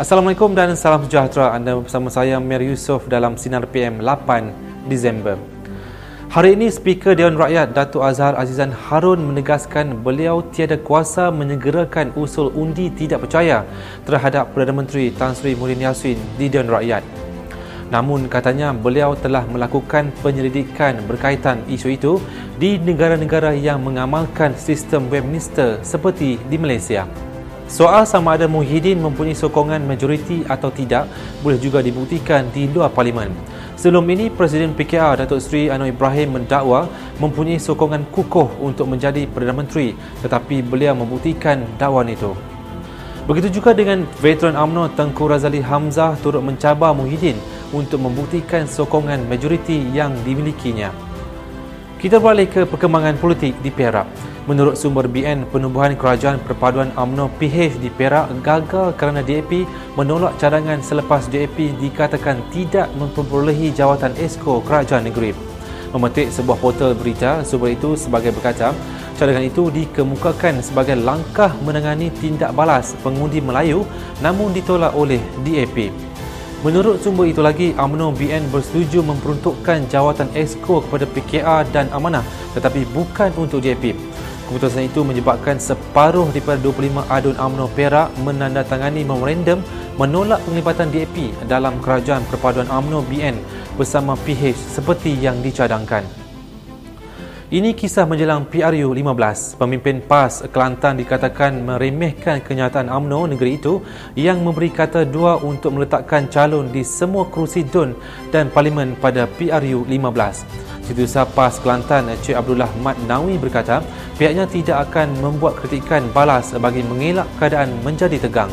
Assalamualaikum dan salam sejahtera. Anda bersama saya Mer Yusof dalam Sinar PM 8 Disember. Hari ini Speaker Dewan Rakyat Datuk Azhar Azizan Harun menegaskan beliau tiada kuasa menyegerakan usul undi tidak percaya terhadap Perdana Menteri Tan Sri Muhyiddin Yassin di Dewan Rakyat. Namun katanya beliau telah melakukan penyelidikan berkaitan isu itu di negara-negara yang mengamalkan sistem Westminster seperti di Malaysia. Soal sama ada Muhyiddin mempunyai sokongan majoriti atau tidak boleh juga dibuktikan di luar parlimen. Sebelum ini, Presiden PKR Datuk Seri Anwar Ibrahim mendakwa mempunyai sokongan kukuh untuk menjadi Perdana Menteri tetapi beliau membuktikan dakwaan itu. Begitu juga dengan veteran UMNO Tengku Razali Hamzah turut mencabar Muhyiddin untuk membuktikan sokongan majoriti yang dimilikinya. Kita beralih ke perkembangan politik di Perak. Menurut sumber BN, penubuhan kerajaan perpaduan UMNO PH di Perak gagal kerana DAP menolak cadangan selepas DAP dikatakan tidak memperolehi jawatan esko kerajaan negeri. Memetik sebuah portal berita, sumber itu sebagai berkata, cadangan itu dikemukakan sebagai langkah menangani tindak balas pengundi Melayu namun ditolak oleh DAP. Menurut sumber itu lagi, UMNO BN bersetuju memperuntukkan jawatan esko kepada PKR dan Amanah tetapi bukan untuk DAP. Keputusan itu menyebabkan separuh daripada 25 adun UMNO Perak menandatangani memorandum menolak penglibatan DAP dalam kerajaan perpaduan UMNO BN bersama PH seperti yang dicadangkan. Ini kisah menjelang PRU 15. Pemimpin PAS Kelantan dikatakan meremehkan kenyataan UMNO negeri itu yang memberi kata dua untuk meletakkan calon di semua kerusi DUN dan Parlimen pada PRU 15. Setiausaha PAS Kelantan Encik Abdullah Mat Nawi berkata pihaknya tidak akan membuat kritikan balas bagi mengelak keadaan menjadi tegang.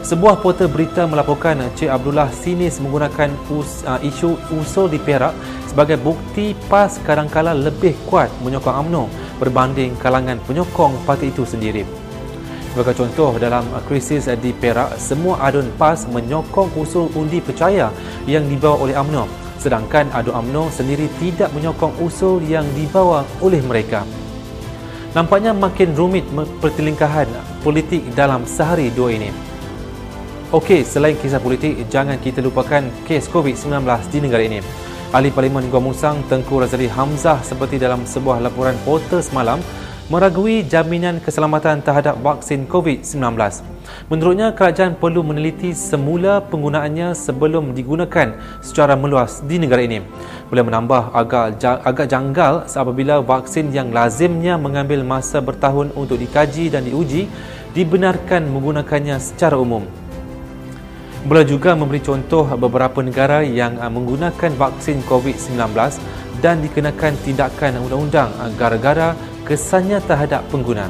Sebuah portal berita melaporkan Encik Abdullah sinis menggunakan us, uh, isu usul di Perak sebagai bukti PAS kadangkala lebih kuat menyokong UMNO berbanding kalangan penyokong parti itu sendiri. Sebagai contoh dalam krisis di Perak, semua adun PAS menyokong usul undi percaya yang dibawa oleh UMNO sedangkan Adu UMNO sendiri tidak menyokong usul yang dibawa oleh mereka. Nampaknya makin rumit pertelingkahan politik dalam sehari dua ini. Okey, selain kisah politik, jangan kita lupakan kes COVID-19 di negara ini. Ahli Parlimen Gua Musang Tengku Razali Hamzah seperti dalam sebuah laporan portal semalam meragui jaminan keselamatan terhadap vaksin COVID-19. Menurutnya, kerajaan perlu meneliti semula penggunaannya sebelum digunakan secara meluas di negara ini. Boleh menambah agak agak janggal apabila vaksin yang lazimnya mengambil masa bertahun untuk dikaji dan diuji dibenarkan menggunakannya secara umum. Boleh juga memberi contoh beberapa negara yang menggunakan vaksin COVID-19 dan dikenakan tindakan undang-undang gara-gara kesannya terhadap pengguna.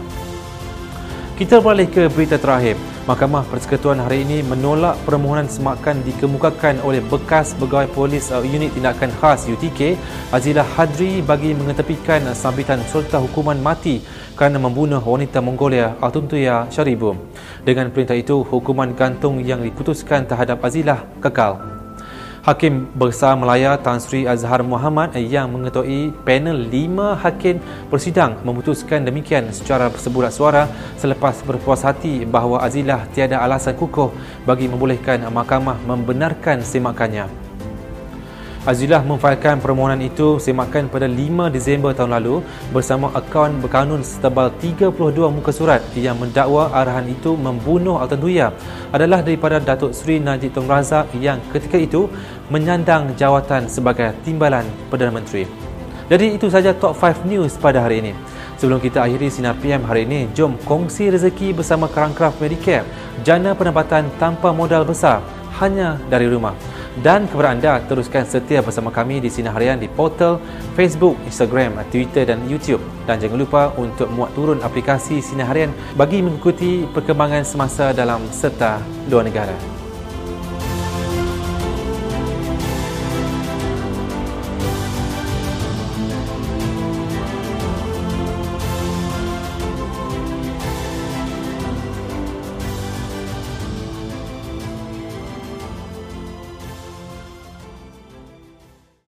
Kita beralih ke berita terakhir. Mahkamah Persekutuan hari ini menolak permohonan semakan dikemukakan oleh bekas pegawai polis uh, unit tindakan khas UTK Azilah Hadri bagi mengetepikan sambitan sulta hukuman mati kerana membunuh wanita Mongolia Altuntuya Sharibu. Dengan perintah itu, hukuman gantung yang diputuskan terhadap Azilah kekal. Hakim Besar Melaya Tan Sri Azhar Muhammad yang mengetuai panel lima hakim persidang memutuskan demikian secara bersebulat suara selepas berpuas hati bahawa Azilah tiada alasan kukuh bagi membolehkan mahkamah membenarkan semakannya. Azilah memfailkan permohonan itu semakan pada 5 Disember tahun lalu bersama akaun berkanun setebal 32 muka surat yang mendakwa arahan itu membunuh Altan Duya adalah daripada Datuk Seri Najib Tun Razak yang ketika itu menyandang jawatan sebagai Timbalan Perdana Menteri. Jadi itu saja Top 5 News pada hari ini. Sebelum kita akhiri Sinar PM hari ini, jom kongsi rezeki bersama Kerangkraf Medicare, jana pendapatan tanpa modal besar hanya dari rumah. Dan kepada anda, teruskan setia bersama kami di Sinar Harian di portal Facebook, Instagram, Twitter dan YouTube. Dan jangan lupa untuk muat turun aplikasi Sinar Harian bagi mengikuti perkembangan semasa dalam serta luar negara.